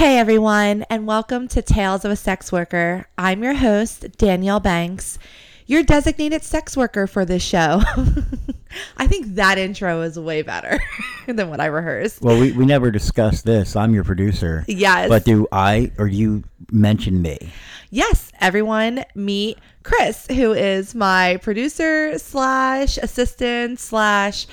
Hey everyone, and welcome to Tales of a Sex Worker. I'm your host, Danielle Banks, your designated sex worker for this show. I think that intro is way better than what I rehearsed. Well, we, we never discussed this. I'm your producer. Yes. But do I or do you mention me? Yes, everyone meet Chris, who is my producer slash assistant slash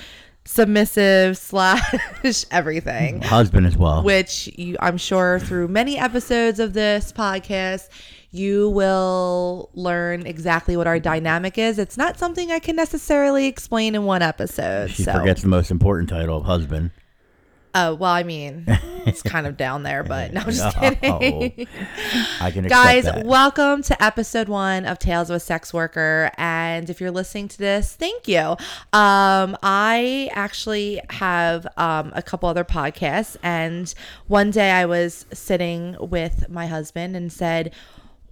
submissive slash everything. Husband as well. which you, I'm sure through many episodes of this podcast, you will learn exactly what our dynamic is. It's not something I can necessarily explain in one episode. she so, forgets the most important title of husband. Oh well, I mean, it's kind of down there, but no, I'm just Oh, kidding. I can Guys, that. welcome to episode one of Tales of a Sex Worker. And if you're listening to this, thank you. Um, I actually have um, a couple other podcasts. And one day I was sitting with my husband and said,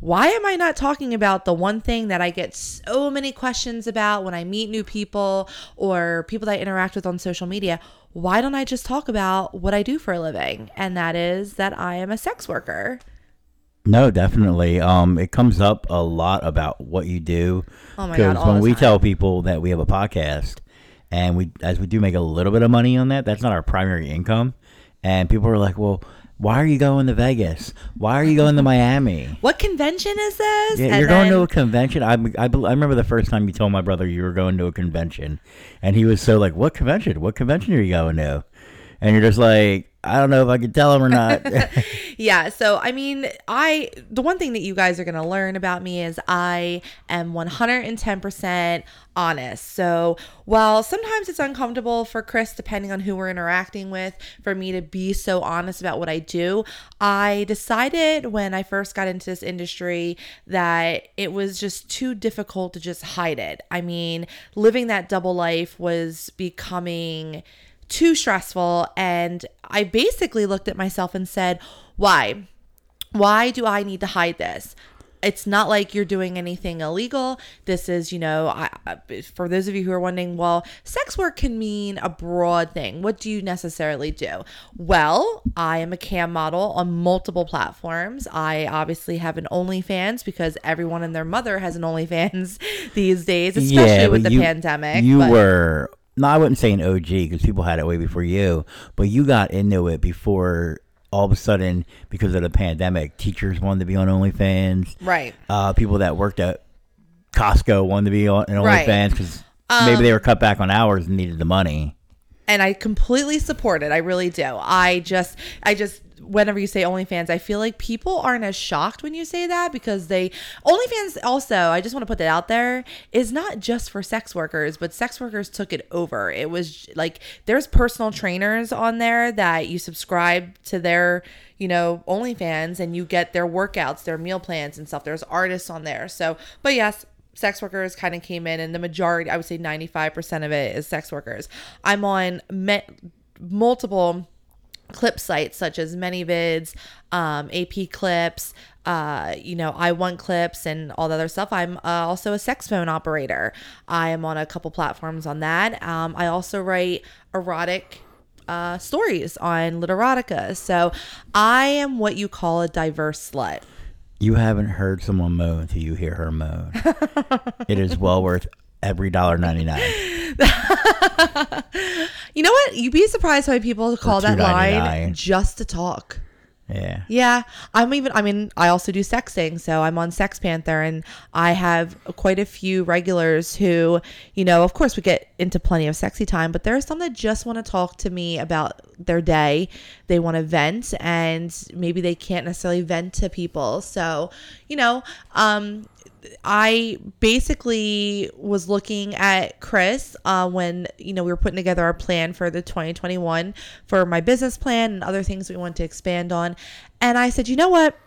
why am I not talking about the one thing that I get so many questions about when I meet new people or people that I interact with on social media? Why don't I just talk about what I do for a living? And that is that I am a sex worker. No, definitely. Um, it comes up a lot about what you do. Oh my God, all when we time. tell people that we have a podcast, and we as we do make a little bit of money on that, that's not our primary income. And people are like, "Well, why are you going to Vegas? Why are you going to Miami?" what convention is this? Yeah, And you're going to a convention. I, I, I remember the first time you told my brother you were going to a convention, and he was so like, "What convention? What convention are you going to?" And you're just like, "I don't know if I can tell him or not." yeah. So, I mean, I, the one thing that you guys are going to learn about me is I am 110% honest. So, while sometimes it's uncomfortable for Chris, depending on who we're interacting with, for me to be so honest about what I do, I decided when I first got into this industry that it was just too difficult to just hide it. I mean, living that double life was becoming too stressful. And I basically looked at myself and said, why? Why do I need to hide this? It's not like you're doing anything illegal. This is, you know, I, for those of you who are wondering, well, sex work can mean a broad thing. What do you necessarily do? Well, I am a cam model on multiple platforms. I obviously have an OnlyFans because everyone and their mother has an OnlyFans these days, especially with the you- pandemic. You but- were no, I wouldn't say an OG because people had it way before you, but you got into it before. All of a sudden, because of the pandemic, teachers wanted to be on OnlyFans. right. Uh, people that worked at Costco wanted to be on on Right. OnlyFans because Um, maybe they were cut back on hours and needed the money. and I completely support it. I really do. I just, I just, whenever you say OnlyFans, I feel like people aren't as shocked when you say that because they, OnlyFans also, I just want to put that out there, is not just for sex workers, but sex workers took it over. It was like, there's personal trainers on there that you subscribe to their, you know, OnlyFans and you get their workouts, their meal plans and stuff. There's artists on there. So, but yes, sex workers kind of came in and the majority i would say 95% of it is sex workers i'm on me- multiple clip sites such as ManyVids, um, AP Clips, uh, you know, I Want Clips, and all the other stuff. I'm uh, also a sex phone operator. I am on a couple platforms on that. Um, I also write erotic uh, stories on Literotica. So I am what you call a diverse slut. You haven't heard someone moan until you hear her moan. it is well worth every dollar ninety nine. You know what? You'd be surprised how many people call that line $2.99. just to talk. Yeah. Yeah, I'm even. I mean, I also do sexting, so I'm on SextPanther, and I have quite a few regulars who, you know, of course, we get into plenty of sexy time, but there are some that just want to talk to me about their day. They want to vent, and maybe they can't necessarily vent to people. So, you know, um, I basically was looking at Chris uh, when you know we were putting together our plan for the 2021 for my business plan and other things we want to expand on, and I said, you know what.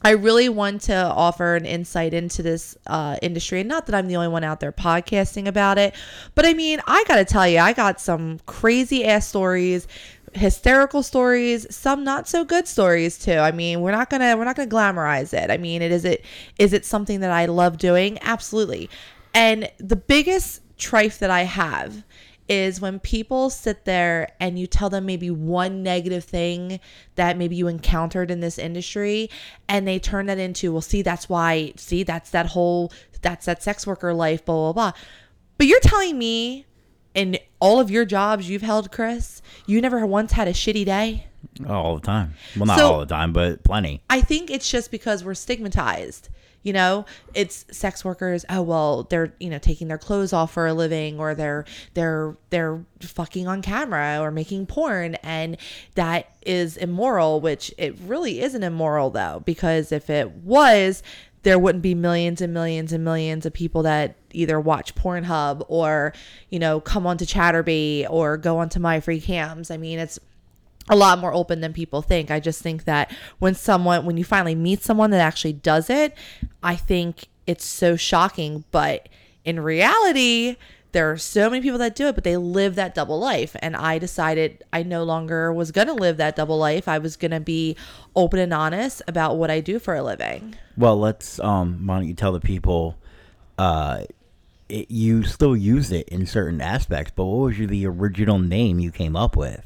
I really want to offer an insight into this uh, industry. And not that I'm the only one out there podcasting about it, but I mean, I got to tell you, I got some crazy ass stories, hysterical stories, some not so good stories too. I mean, we're not gonna we're not gonna glamorize it. I mean, it is it is it something that I love doing? Absolutely. And the biggest trife that I have is when people sit there and you tell them maybe one negative thing that maybe you encountered in this industry and they turn that into, well, see, that's why, see, that's that whole, that's that sex worker life, blah, blah, blah. But you're telling me in all of your jobs you've held, Chris, you never once had a shitty day? all the time. Well, not So- all the time, but plenty. I think it's just because we're stigmatized. You know, it's sex workers. Oh well, they're you know taking their clothes off for a living, or they're they're they're fucking on camera or making porn, and that is immoral. Which it really isn't immoral though, because if it was, there wouldn't be millions and millions and millions of people that either watch Pornhub or you know come onto Chaturbate or go onto My Free Cams. I mean, it's a lot more open than people think. I just think that when someone, when you finally meet someone that actually does it, I think it's so shocking. But in reality, there are so many people that do it, but they live that double life. And I decided I no longer was going to live that double life. I was going to be open and honest about what I do for a living. Well, let's. Um, why don't you tell the people? Uh, it, you still use it in certain aspects, but what was your, the original name you came up with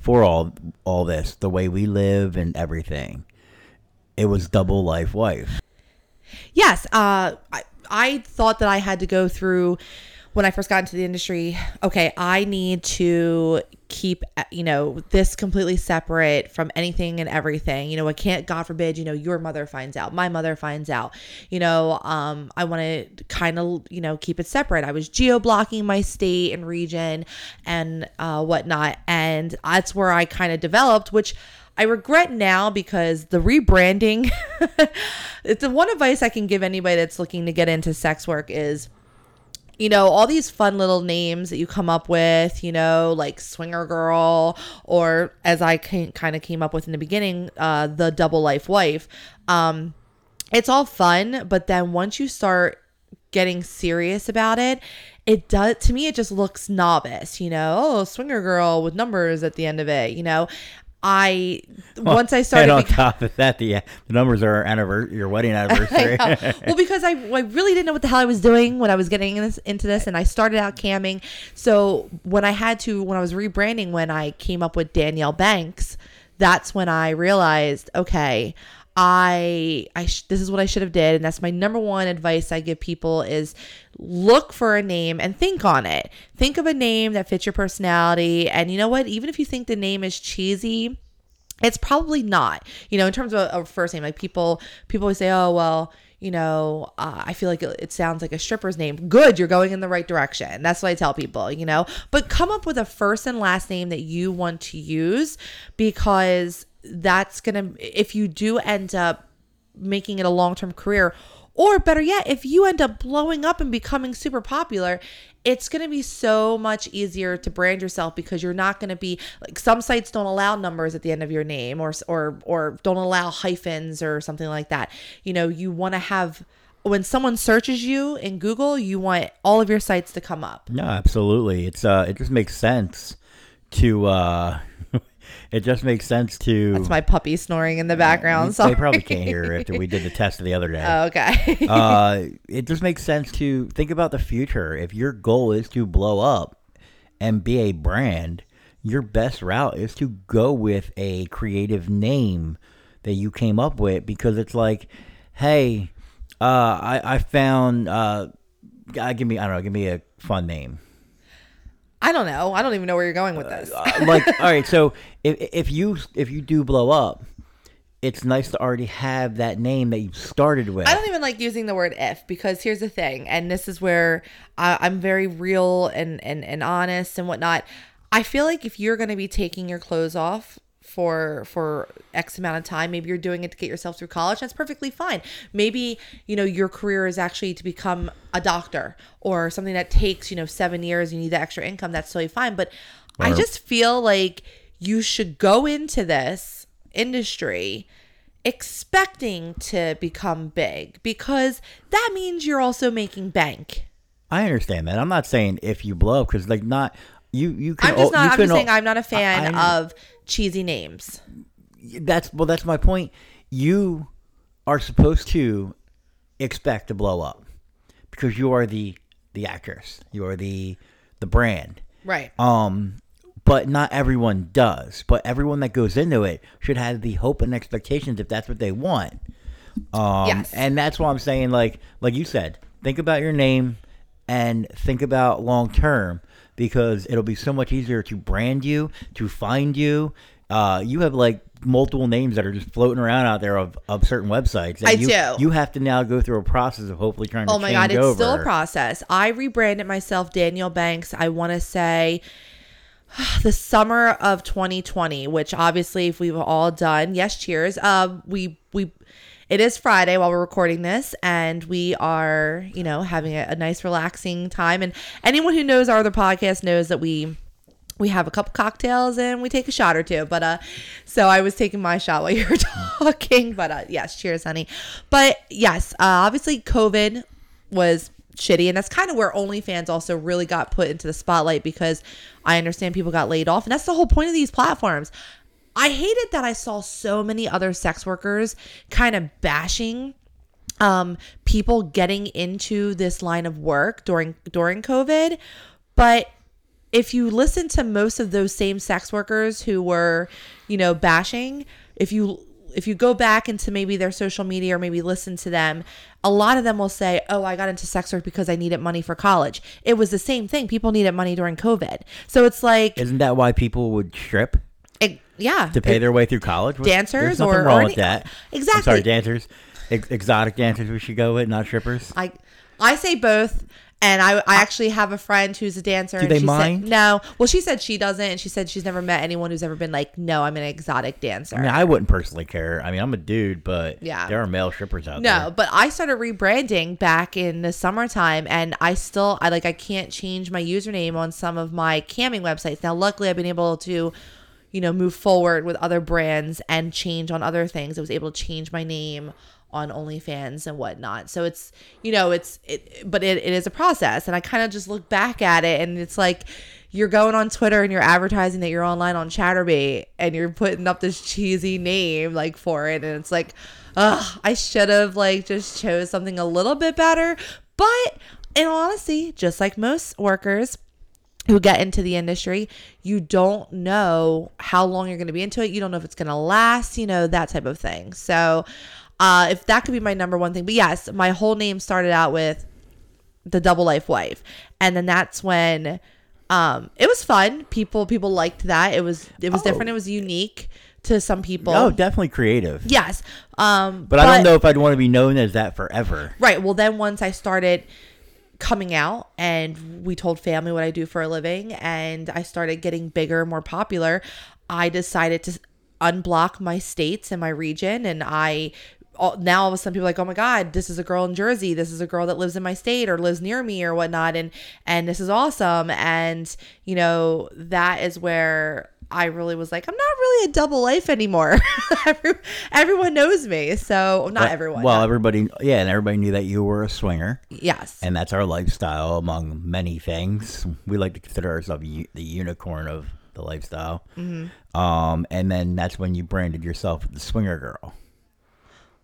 for all all this? The way we live and everything. It was double life wife. Yes, uh, I, I thought that I had to go through when I first got into the industry. Okay, I need to keep uh, you know this completely separate from anything and everything. You know, I can't. God forbid, you know, your mother finds out, my mother finds out. You know, um, I want to kind of you know keep it separate. I was geo blocking my state and region and uh, whatnot, and that's where I kind of developed, which. I regret now because the rebranding. it's the one advice I can give anybody that's looking to get into sex work is, you know, all these fun little names that you come up with, you know, like swinger girl, or as I kind of came up with in the beginning, uh, the double life wife. Um, it's all fun, but then once you start getting serious about it, it does to me. It just looks novice, you know. Oh, swinger girl with numbers at the end of it, you know. I once I started and on bec- top of that, the uh, the numbers are anniversary, your wedding anniversary. well, because I, I really didn't know what the hell I was doing when I was getting in this, into this, and I started out camming. So when I had to, when I was rebranding, when I came up with Danielle Banks, that's when I realized, okay, I, I, sh- this is what I should have did, and that's my number one advice I give people is look for a name and think on it. Think of a name that fits your personality, and you know what? Even if you think the name is cheesy it's probably not. You know in terms of a first name like people people always say oh well you know uh, i feel like it, it sounds like a stripper's name. Good you're going in the right direction. That's what i tell people you know. But come up with a first and last name that you want to use because that's gonna if you do end up making it a long-term career or better yet if you end up blowing up and becoming super popular it's going to be so much easier to brand yourself because you're not going to be like some sites don't allow numbers at the end of your name or or or don't allow hyphens or something like that you know you want to have when someone searches you in Google you want all of your sites to come up no, absolutely. It's uh, it just makes sense to uh, it just makes sense to. it's my puppy snoring in the background So They probably can't hear after we did the test the other day. Oh, okay uh, it just makes sense to think about the future. If your goal is to blow up and be a brand, your best route is to go with a creative name that you came up with because it's like, hey, uh, I, I found, uh, uh, give me, I don't know, give me a fun name. I don't know I don't even know where you're going with this Uh, like, all right, so if, if you if you do blow up, it's nice to already have that name that you started with. I don't even like using the word if because here's the thing, and this is where I, I'm very real and, and, and honest and whatnot. I feel like if you're going to be taking your clothes off for for x amount of time maybe you're doing it to get yourself through college that's perfectly fine maybe you know your career is actually to become a doctor or something that takes you know seven years you need the extra income that's totally fine but i just feel like you should go into this industry expecting to become big because that means you're also making bank. I understand that. I'm not saying if you blow up because like not you. You can. I'm just not. I'm just saying I'm not a fan I- of cheesy names. That's well. That's my point. You are supposed to expect to blow up because you are the the actress. You are the the brand. Right. Um, but not everyone does. But everyone that goes into it should have the hope and expectations if that's what they want. Um, Yes. and that's why I'm saying, like, like you said, think about your name and think about long term because it'll be so much easier to brand you, to find you. Uh, you have like multiple names that are just floating around out there of, of certain websites. I you, do. You have to now go through a process of hopefully trying to Oh my god, it's over. still a process. I rebranded myself Danielle Banks. I want to say the summer of 2020, which obviously if we've all done, yes, cheers. Um, we we it is Friday while we're recording this, and we are you know having a, a nice relaxing time. And anyone who knows our other podcast knows that we we have a couple cocktails and we take a shot or two. But uh, so I was taking my shot while you were talking. But uh, yes, cheers, honey. But yes, uh, obviously COVID was shitty, and that's kind of where OnlyFans also really got put into the spotlight because I understand people got laid off, and that's the whole point of these platforms. I hated that I saw so many other sex workers kind of bashing um people getting into this line of work during during covid. But if you listen to most of those same sex workers who were you know bashing if you if you go back into maybe their social media or maybe listen to them a lot of them will say oh i got into sex work because i needed money for college. It was the same thing. People needed money during covid. So it's like Isn't that why people would strip? It, yeah to pay it- their way through college. Dancers There's nothing or- wrong or with any- that. I'm Exactly. sorry, dancers, Ex- exotic dancers. We should go with, not strippers. I I say both. And I, I actually have a friend who's a dancer. Do and they she mind? Said, no. Well, she said she doesn't, and she said she's never met anyone who's ever been like, "No, I'm an exotic dancer." I mean, I wouldn't personally care. I mean, I'm a dude, but Yeah. there are male strippers out No, there. but I started rebranding back in the summertime and I still I like I can't change my username on some of my camming websites. Now luckily I've been able to you know move forward with other brands and change on other things. I was able to change my name on OnlyFans and whatnot. So it's you know it's it but it, it is a process and I kind of just look back at it and it's like you're going on Twitter and you're advertising that you're online on Chaturbate and you're putting up this cheesy name like for it and it's like ugh I should have like just chose something a little bit better but in honesty just like most workers who get into the industry, you don't know how long you're going to be into it. You don't know if it's going to last, you know, that type of thing. So, uh, if that could be my number one thing. But yes, my whole name started out with the double life wife. And then that's when um it was fun. People people liked that. It was it was Oh. different. It was unique to some people. oh, definitely creative. yes. Um But, I don't know if I'd want to be known as that forever. Right. Well, then once I started coming out and we told family what I do for a living and I started getting bigger, more popular, I decided to unblock my states and my region and I all, now all of a sudden people are like, oh my God, this is a girl in Jersey. This is a girl that lives in my state or lives near me or whatnot. And, and this is awesome. And, you know, that is where I really was like, I'm not really a double life anymore. Every, everyone knows me. So not But- everyone. Well, everybody, yeah, and everybody knew that you were a swinger, yes. and that's our lifestyle among many things. We like to consider ourselves u- the unicorn of the lifestyle. Mm-hmm. Um, and then that's when you branded yourself the swinger girl.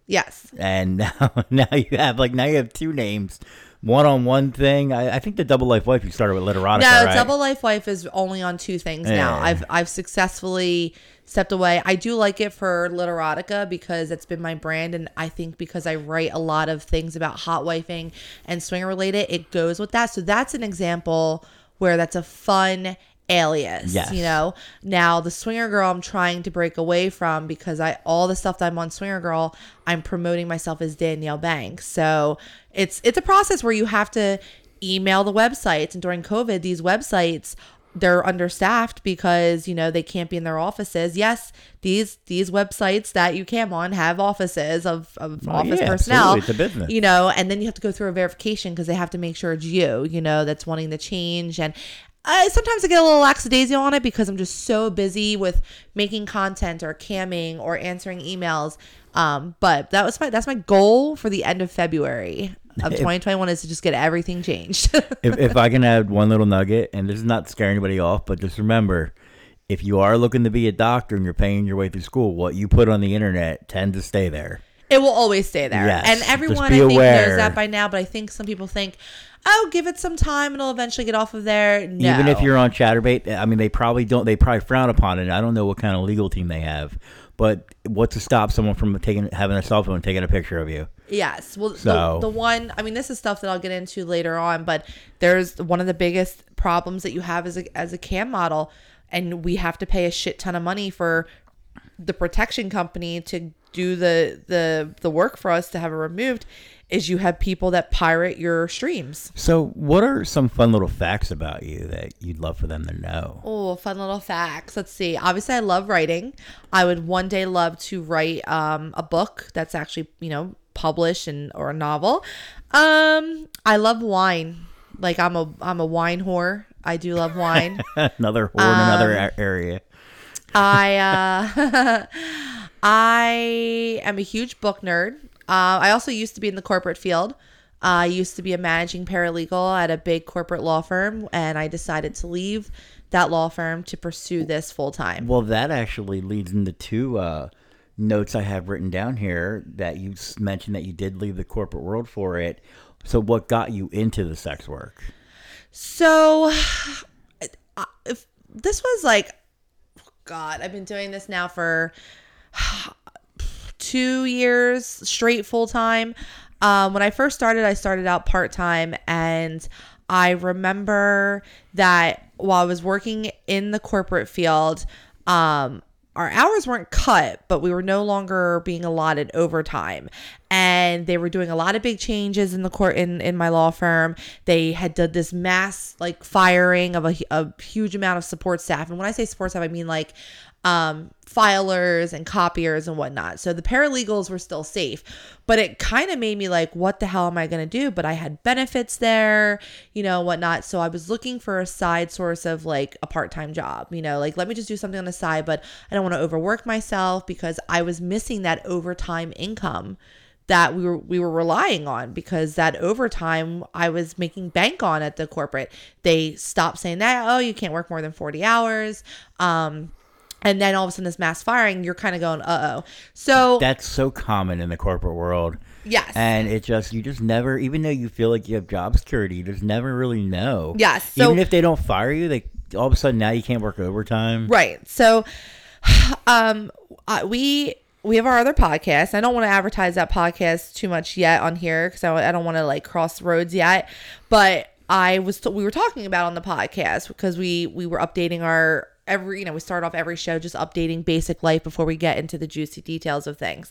yes. and now now you have like now you have two names one on one thing I, I think the double life wife you started with literotica No, right? Double Life Wife is only on two things now. I've I've successfully stepped away. I do like it for Literotica because it's been my brand, and I think because I write a lot of things about hot wifing and swinger related, it goes with that. So that's an example where that's a fun alias Yes. you know now the swinger girl i'm trying to break away from because i all the stuff that i'm on swinger girl i'm promoting myself as danielle banks so it's it's a process where you have to email the websites and during covid these websites they're understaffed because you know they can't be in their offices yes these these websites that you cam on have offices of, of Well, office yeah, personnel. It's a business. you know and then you have to go through a verification because they have to make sure it's you you know that's wanting to change and I sometimes I get a little lackadaisical on it because I'm just so busy with making content or camming or answering emails. Um, but that was my that's my goal for the end of February of 2021 is to just get everything changed. if, if i can add one little nugget and this is not scare anybody off but just remember if you are looking to be a doctor and you're paying your way through school what you put on the internet tend to stay there It will always stay there. Yes, and everyone I think aware. knows that by now, but I think some people think, oh, give it some time and it'll eventually get off of there. No. Even if you're on Chaturbate, eh, I mean, they probably don't. They probably frown upon it. I don't know what kind of legal team they have, but what's to stop someone from taking having a cell phone and taking a picture of you? Yes. Well, So- the, the one, I mean, this is stuff that I'll get into later on, but there's one of the biggest problems that you have as a, as a cam model, and we have to pay a shit ton of money for the protection company to do the the the work for us to have it removed is you have people that pirate your streams. So, what are some fun little facts about you that you'd love for them to know? Oh, fun little facts. Let's see. Obviously, I love writing. I would one day love to write um, a book that's actually, you know, published and or a novel. Um, I love wine. Like I'm a I'm a wine whore. I do love wine. another or in another Um, area. I uh, I am a huge book nerd. Uh, I also used to be in the corporate field. Uh, I used to be a managing paralegal at a big corporate law firm, and I decided to leave that law firm to pursue this full time. Well, that actually leads into two uh, notes I have written down here that you mentioned that you did leave the corporate world for it. So, what got you into the sex work? So, if this was like, God, I've been doing this now for two years straight full time. Um, when I first started, I started out part time, and I remember that while I was working in the corporate field, um, our hours weren't cut, but we were no longer being allotted overtime. And they were doing a lot of big changes in the court in, in my law firm. They had done this mass like firing of a, a huge amount of support staff. And when I say support staff, I mean like um, filers and copiers and whatnot. So the paralegals were still safe, but it kind of made me like, what the hell am I going to do? But I had benefits there, you know, whatnot. So I was looking for a side source of like a part time job, you know, like let me just do something on the side, but I don't want to overwork myself because I was missing that overtime income that we were we were relying on because that overtime I was making bank on at the corporate. They stopped saying that, oh, you can't work more than 40 hours. Um and then all of a sudden this mass firing, you're kind of going, uh-oh. So That's so common in the corporate world. yes. And it just, you just never, even though you feel like you have job security, you just never really know. Yes, so- even if they don't fire you, they all of a sudden now you can't work overtime. Right. So, um, uh, we we have our other podcast. I don't want to advertise that podcast too much yet on here because I, I don't want to like cross roads yet. But I was t- we were talking about on the podcast because we we were updating our every you know we start off every show just updating basic life before we get into the juicy details of things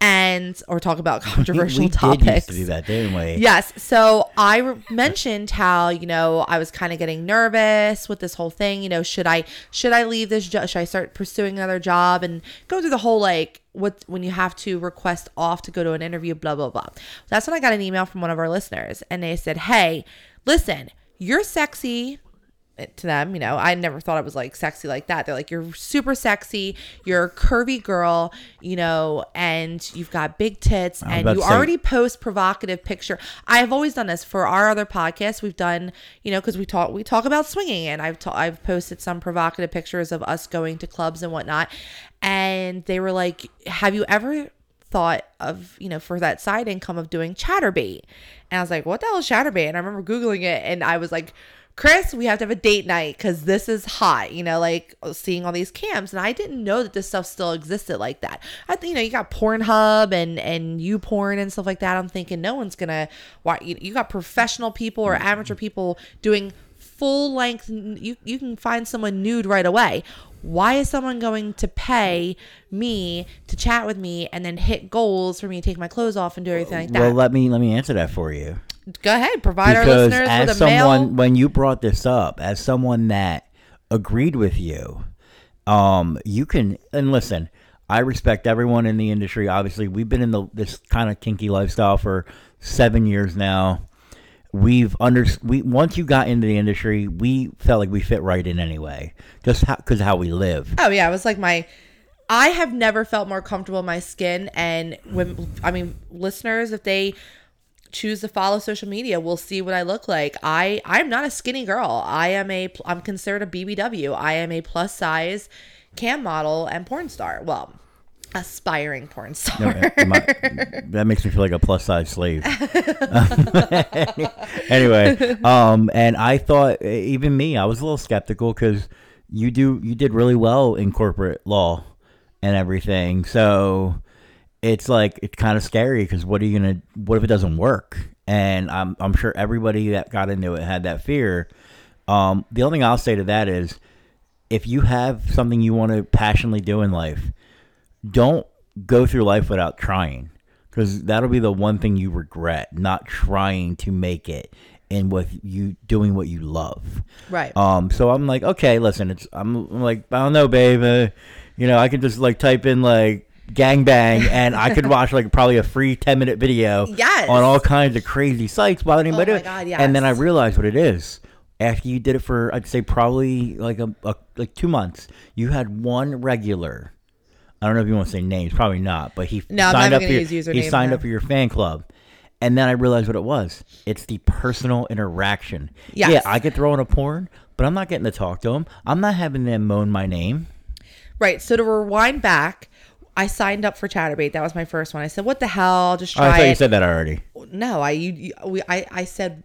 and or talk about controversial we topics. did used to do that, didn't we? Yes. So I re- mentioned how you know I was kind of getting nervous with this whole thing. You know, should I should I leave this job? Should I start pursuing another job and go through the whole like what when you have to request off to go to an interview? Blah blah blah. That's when I got an email from one of our listeners, and they said, "Hey, listen, you're sexy." To them, you know, I never thought I was like sexy like that. They're like, you're super sexy, you're a curvy girl, you know, and you've got big tits, and you already post provocative picture. I've always done this for our other podcasts. We've done, you know, because we talk we talk about swinging, and I've ta- I've posted some provocative pictures of us going to clubs and whatnot, and they were like, "Have you ever?" thought of you know for that side income of doing Chaturbate and i was like what the hell is Chaturbate and i remember googling it and i was like chris we have to have a date night because this is hot you know like oh, seeing all these cams. And i didn't know that this stuff still existed like that. I you know you got pornhub and and YouPorn and stuff like that. I'm thinking no one's gonna why you, you got professional people or mm-hmm. amateur people doing full length you you can find someone nude right away. Why is someone going to pay me to chat with me and then hit goals for me to take my clothes off and do everything like that? Well, let me let me answer that for you. Go ahead provide our listeners as with a someone mail. when you brought this up as someone that agreed with you um you can and listen i respect everyone in the industry. Obviously we've been in the this kind of kinky lifestyle for seven years now. We've under we once you got into the industry we felt like we fit right in anyway. Just because how we live. Oh yeah it was like my i have never felt more comfortable in my skin and when i mean listeners if they choose to follow social media We'll see what i look like i i'm not a skinny girl i am a i'm considered a bbw i am a plus size cam model and porn star well aspiring porn No, star. that makes me feel like a plus size slave. anyway, um, and I thought even me, I was a little skeptical because you do you did really well in corporate law and everything. So it's like it's kind of scary because what are you gonna? What if it doesn't work? And I'm I'm sure everybody that got into it had that fear. Um, the only thing I'll say to that is, if you have something you want to passionately do in life, don't go through life without trying because that'll be the one thing you regret not trying to make it and with you doing what you love right. um so i'm like okay listen it's i'm, I'm like i don't know babe uh, you know i can just like type in like gang bang and i could watch like probably a free 10 minute video Yes. on all kinds of crazy sites while anybody Oh my do it. And then i realized what it is after you did it for i'd say probably like a, a like two months you had one regular I don't know if you want to say names, probably not, but he No, signed up for your, he signed no. up for your fan club. And then I realized what it was. It's the personal interaction. Yes. Yeah, I could throw in a porn, but I'm not getting to talk to him. I'm not having them moan my name. Right. So to rewind back, I signed up for Chaturbate. That was my first one. I said, "What the hell? Just Oh, I try thought you said that already. no, I you, you we I I said,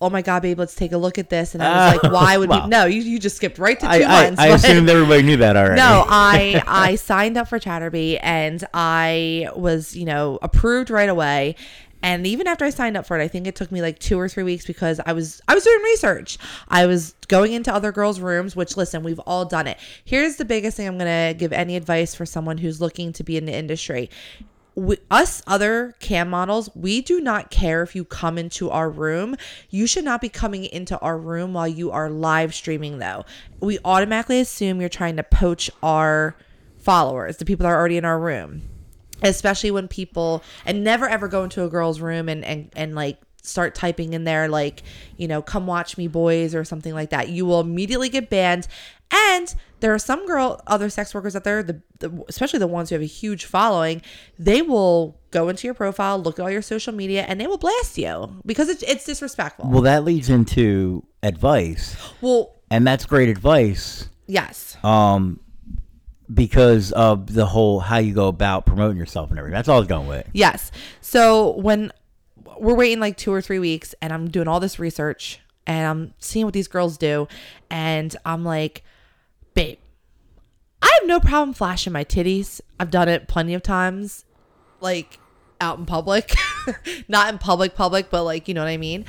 "Oh my god, babe, let's take a look at this." And I was like, "Why would well. we?" No, you you just skipped right to two I, I, months. I but- assumed everybody knew that already. no, I I signed up for Chaturbate and I was, you know, approved right away. And even after I signed up for it, I think it took me like two or three weeks because I was I was doing research. I was going into other girls' rooms, which listen, we've all done it. Here's the biggest thing I'm gonna give any advice for someone who's looking to be in the industry. We, us other cam models, we do not care if you come into our room. You should not be coming into our room while you are live streaming, though. We automatically assume you're trying to poach our followers, the people that are already in our room especially when people and never ever go into a girl's room and and and like start typing in there like you know come watch me boys or something like that. You will immediately get banned. And there are some girl other sex workers out there the, the especially the ones who have a huge following they will go into your profile look at all your social media and they will blast you because it's, it's disrespectful. Well, that leads into advice, well and that's great advice. yes. Um, because of the whole how you go about promoting yourself and everything. That's all I was going with. Yes. So when we're waiting like two or three weeks and I'm doing all this research and I'm seeing what these girls do, and I'm like, babe, I have no problem flashing my titties. I've done it plenty of times, like out in public, not in public, public, but like, you know what I mean?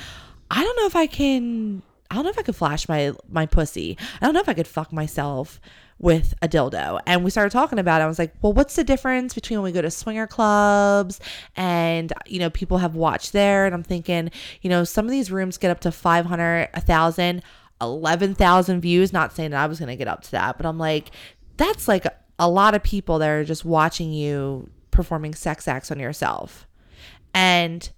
I don't know if I can. I don't know if I could flash my my pussy. I don't know if I could fuck myself with a dildo. And we started talking about it. I was like, well, what's the difference between when we go to swinger clubs and, you know, people have watched there? And I'm thinking, you know, some of these rooms get up to 500, 1,000, 11,000 views. Not saying that I was going to get up to that, but I'm like, that's like a, lot of people that are just watching you performing sex acts on yourself. And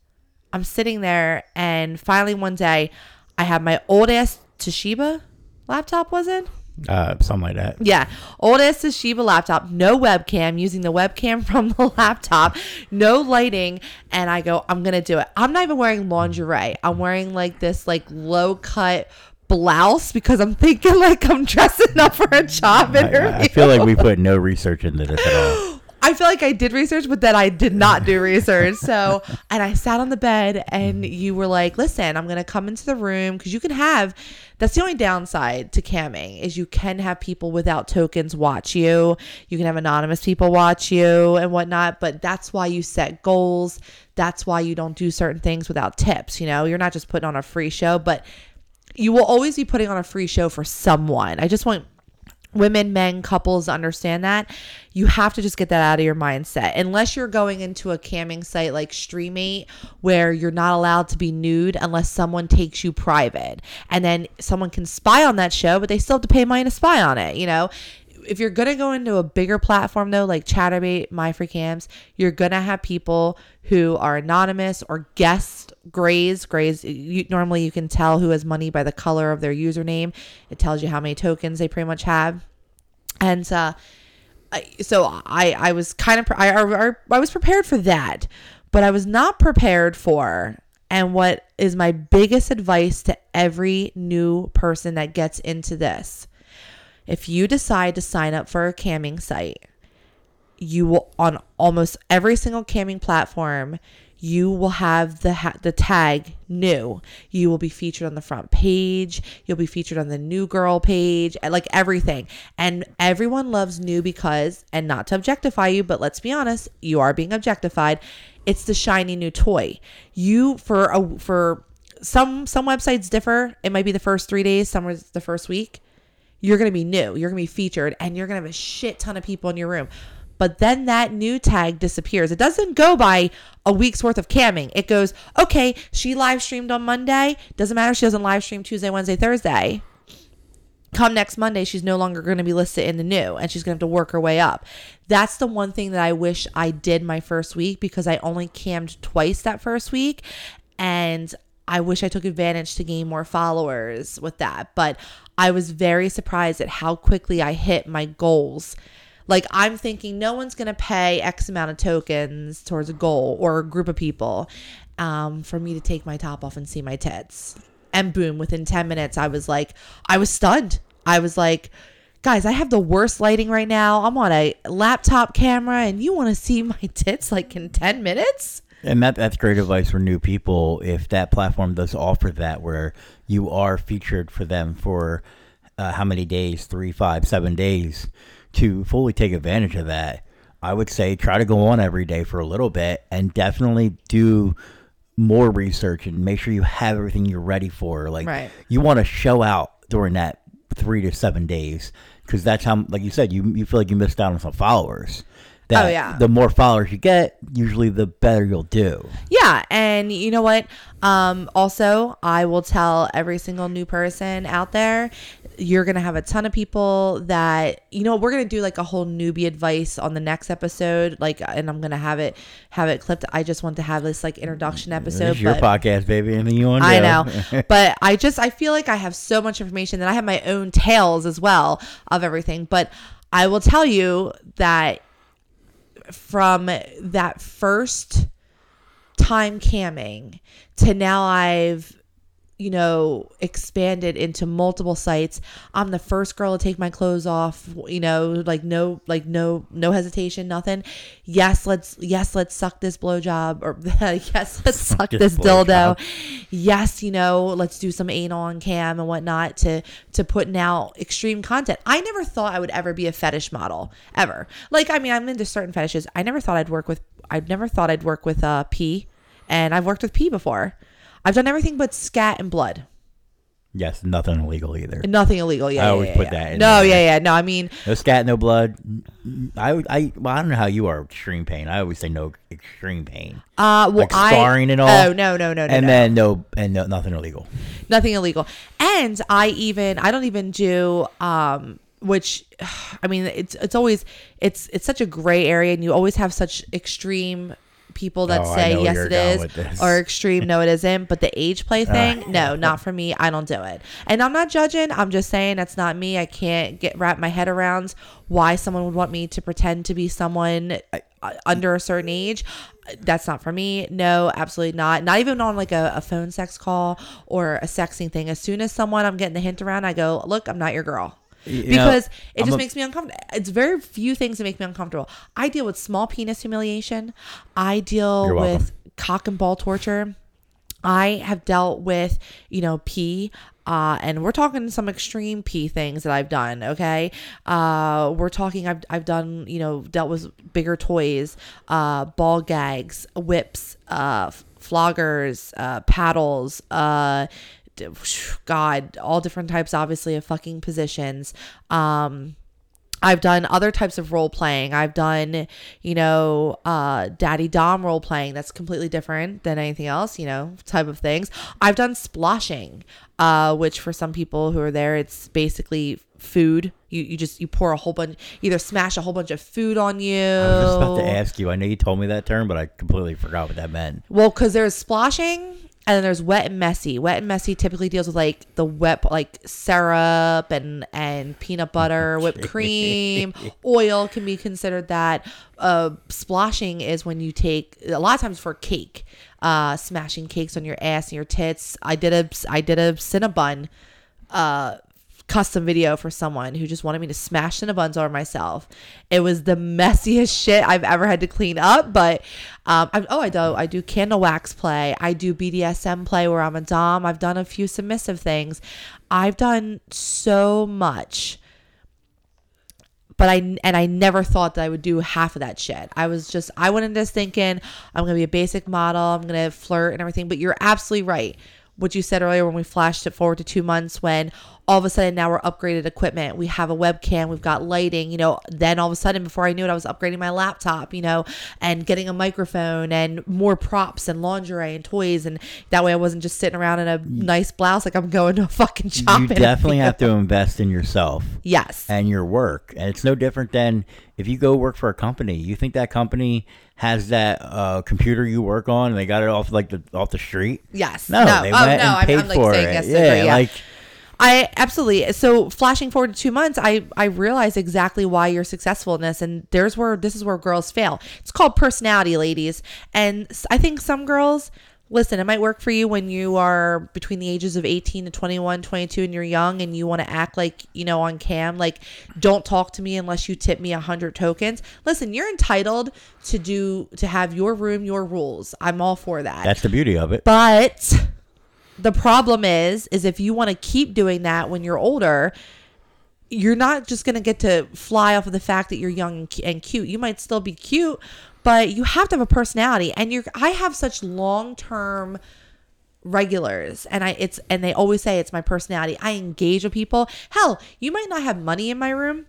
I'm sitting there, and finally one day, I have my old ass Toshiba laptop, was it? Uh, something like that. Yeah, Oldest is Toshiba laptop, no webcam, using the webcam from the laptop, no lighting, and I go, I'm gonna do it. I'm not even wearing lingerie. I'm wearing like this like low cut blouse because I'm thinking like I'm dressing up for a job interview. I- I feel like we put no research into this at all. I feel like I did research, but then I did not do research. So, and I sat on the bed, and you were like, "Listen, I'm gonna come into the room because you can have." That's the only downside to camming is you can have people without tokens watch you. You can have anonymous people watch you and whatnot. But that's why you set goals. That's why you don't do certain things without tips. You know, you're not just putting on a free show, but you will always be putting on a free show for someone. I just want women, men, couples understand that. You have to just get that out of your mindset. Unless you're going into a camming site like Streamate where you're not allowed to be nude unless someone takes you private. And then someone can spy on that show, but they still have to pay money to spy on it, you know? If you're gonna go into a bigger platform though, like Chaturbate, MyFreeCams, you're gonna have people who are anonymous or guest grays. Grays, you, normally you can tell who has money by the color of their username. It tells you how many tokens they pretty much have, and uh, so I I was kind of I, I I was prepared for that, but I was not prepared for. And what is my biggest advice to every new person that gets into this? If you decide to sign up for a camming site, you will on almost every single camming platform you will have the ha- the tag new. You will be featured on the front page. You'll be featured on the new girl page, eh, like everything. And everyone loves new because, and not to objectify you, but let's be honest, you are being objectified. It's the shiny new toy. You for a for some some websites differ. It might be the first three days. Some is the first week. You're gonna be new. You're gonna be featured, and you're gonna have a shit ton of people in your room but then that new tag disappears. It doesn't go by a week's worth of camming. It goes, okay, she live streamed on Monday. Doesn't matter if she doesn't live stream Tuesday, Wednesday, Thursday. Come next Monday, she's no longer going to be listed in the new and she's going to have to work her way up. That's the one thing that I wish I did my first week because I only cammed twice that first week. And I wish I took advantage to gain more followers with that. But I was very surprised at how quickly I hit my goals like I'm thinking no one's going to pay X amount of tokens towards a goal or a group of people um, for me to take my top off and see my tits. And boom, within 10 minutes, I was like, I was stunned. I was like, guys, I have the worst lighting right now. I'm on a laptop camera and you want to see my tits like in 10 minutes? And that that's great advice for new people. If that platform does offer that, where you are featured for them for uh, how many days, three, five, seven days, to fully take advantage of that, I would say try to go on every day for a little bit and definitely do more research and make sure you have everything you're ready for. Like Right. you want to show out during that three to seven days because that's how, like you said, you you feel like you missed out on some followers. That Oh, yeah. The more followers you get, usually the better you'll do. Yeah, and you know what? Um, also, I will tell every single new person out there, you're gonna have a ton of people that you know. We're gonna do like a whole newbie advice on the next episode, like, uh, and I'm gonna have it have it clipped. I just want to have this like introduction episode. Is your podcast, baby. Anything you want to I know. but I just I feel like I have so much information that I have my own tales as well of everything. But I will tell you that from that first time camming to now I've you know expanded into multiple sites. I'm the first girl to take my clothes off you know like no like no no hesitation nothing. Yes let's yes let's suck this blowjob or yes let's suck, this dildo. blowjob. yes you know let's do some anal on cam and whatnot to to putting out extreme content. I never thought i would ever be a fetish model ever. Like i mean i'm into certain fetishes. I never thought i'd work with I've never thought i'd work with uh pee and i've worked with pee before i've done everything but scat and blood Yes, nothing illegal either. nothing illegal yeah I yeah, always yeah, put yeah. that in no there. yeah yeah no i mean No scat, no blood. I, I, well, I don't know how you are. Extreme pain. I always say no extreme pain, uh well Like I, scarring and all? oh no no no no and no. then no, and no, nothing illegal. nothing illegal and i even i don't even do um which i mean it's it's always it's it's such a gray area and you always have such extreme people that Oh, say yes it is or extreme no it isn't. But the age play thing no not for me. I don't do it. And i'm not judging. I'm just saying that's not me. I can't get wrap my head around why someone would want me to pretend to be someone uh, under a certain age. That's not for me. No absolutely not. Not even on like a, a phone sex call or a sexing thing. As soon as someone i'm getting the hint around i go look i'm not your girl You know, because it just a- makes me uncomfortable. It's very few things that make me uncomfortable. I deal with small penis humiliation. I deal with cock and ball torture. I have dealt with, you know, pee. Uh, and we're talking some extreme pee things that I've done. Okay, uh, we're talking. I've I've done. You know, dealt with bigger toys, uh, ball gags, whips, uh, floggers, uh, paddles, uh, God, all different types, obviously, of fucking positions. Um, I've done other types of role playing. I've done, you know, uh, daddy dom role playing. That's completely different than anything else, you know, type of things. I've done splashing, uh, which for some people who are there, it's basically food. You, you just, you pour a whole bunch, either smash a whole bunch of food on you. I was just about to ask you. I know you told me that term, but I completely forgot what that meant. Well, because there's splashing and then there's wet and messy. Wet and messy typically deals with like the wet, like syrup and and peanut butter, whipped cream, oil can be considered that. Uh, splashing is when you take a lot of times for cake, uh, smashing cakes on your ass and your tits. I did a I did a cinnabon, uh, custom video for someone who just wanted me to smash in a buns over myself. It was the messiest shit I've ever had to clean up. But um, I, oh, I do I do candle wax play. I do BDSM play where I'm a dom. I've done a few submissive things. I've done so much but I and I never thought that I would do half of that shit. I was just I went into this thinking I'm gonna be a basic model, I'm gonna flirt and everything. But you're absolutely right. What you said earlier when we flashed it forward to two months when all of a sudden now we're upgraded equipment. We have a webcam, we've got lighting, you know, then all of a sudden before I knew it, I was upgrading my laptop, you know, and getting a microphone and more props and lingerie and toys. And that way I wasn't just sitting around in a nice blouse like I'm going to a fucking shop. You definitely have to invest in yourself. Yes. And your work. And it's no different than if you go work for a company, you think that company has that uh, computer you work on and they got it off like the off the street? Yes. No, no. they oh, went no. and I'm, paid I'm like for it. yes, yeah, yeah. like I absolutely. So flashing forward to two months, I I realize exactly why you're successful in this, and there's where this is where girls fail. It's called personality, ladies, and I think some girls. Listen, it might work for you when you are between the ages of 18 to 21, 22 and you're young and you want to act like, you know, on cam, like don't talk to me unless you tip me a 100 tokens. Listen, you're entitled to do to have your room, your rules. I'm all for that. that's the beauty of it. But the problem is, is if you want to keep doing that when you're older, you're not just going to get to fly off of the fact that you're young and cute. You might still be cute, but you have to have a personality. And you're, I have such long term regulars and I it's and they always say it's my personality. I engage with people. Hell, you might not have money in my room.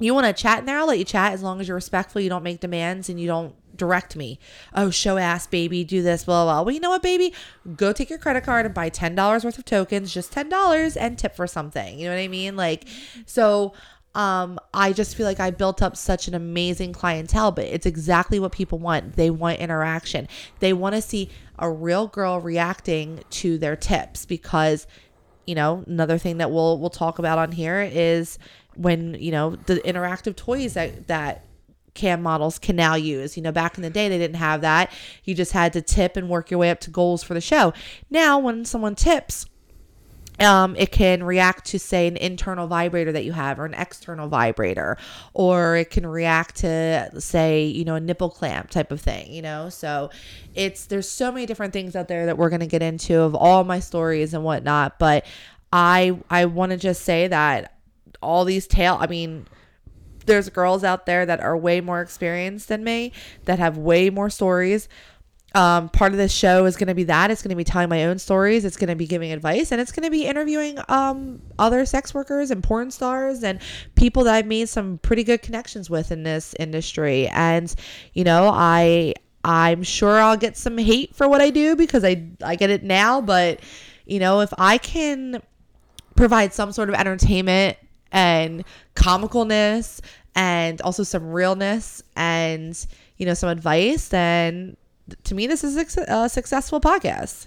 You want to chat in there? I'll let you chat as long as you're respectful. You don't make demands and you don't direct me. Oh, show ass, baby, do this, blah, blah, blah. Well, you know what, baby? Go take your credit card and buy $10 worth of tokens, just $10 and tip for something. You know what I mean? Like, so um, I just feel like I built up such an amazing clientele, but it's exactly what people want. They want interaction. They want to see a real girl reacting to their tips because you know another thing that we'll we'll talk about on here is when you know the interactive toys that that cam models can now use. You know back in the day they didn't have that. You just had to tip and work your way up to goals for the show. Now when someone tips um, it can react to say an internal vibrator that you have or an external vibrator or it can react to say you know a nipple clamp type of thing you know? So it's there's so many different things out there that we're going to get into of all my stories and whatnot but i i want to just say that all these tail i mean there's girls out there that are way more experienced than me that have way more stories. Um, part of this show is going to be that. It's going to be telling my own stories. It's going to be giving advice and it's going to be interviewing um, other sex workers and porn stars and people that i've made some pretty good connections with in this industry. And you know i i'm sure i'll get some hate for what i do because i i get it now but you know if i can provide some sort of entertainment and comicalness and also some realness and you know some advice then to me this is a successful podcast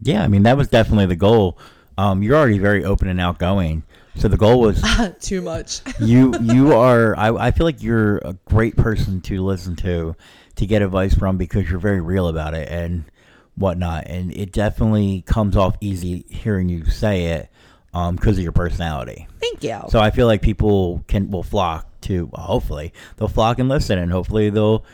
Yeah, I mean that was definitely the goal. Um, you're already very open and outgoing, so the goal was too much you. You are. I, I feel like you're a great person to listen to, to get advice from because you're very real about it and whatnot, and it definitely comes off easy hearing you say it um, because of your personality. thank you So I feel like people can will flock to. Hopefully, they'll flock and listen, and hopefully they'll.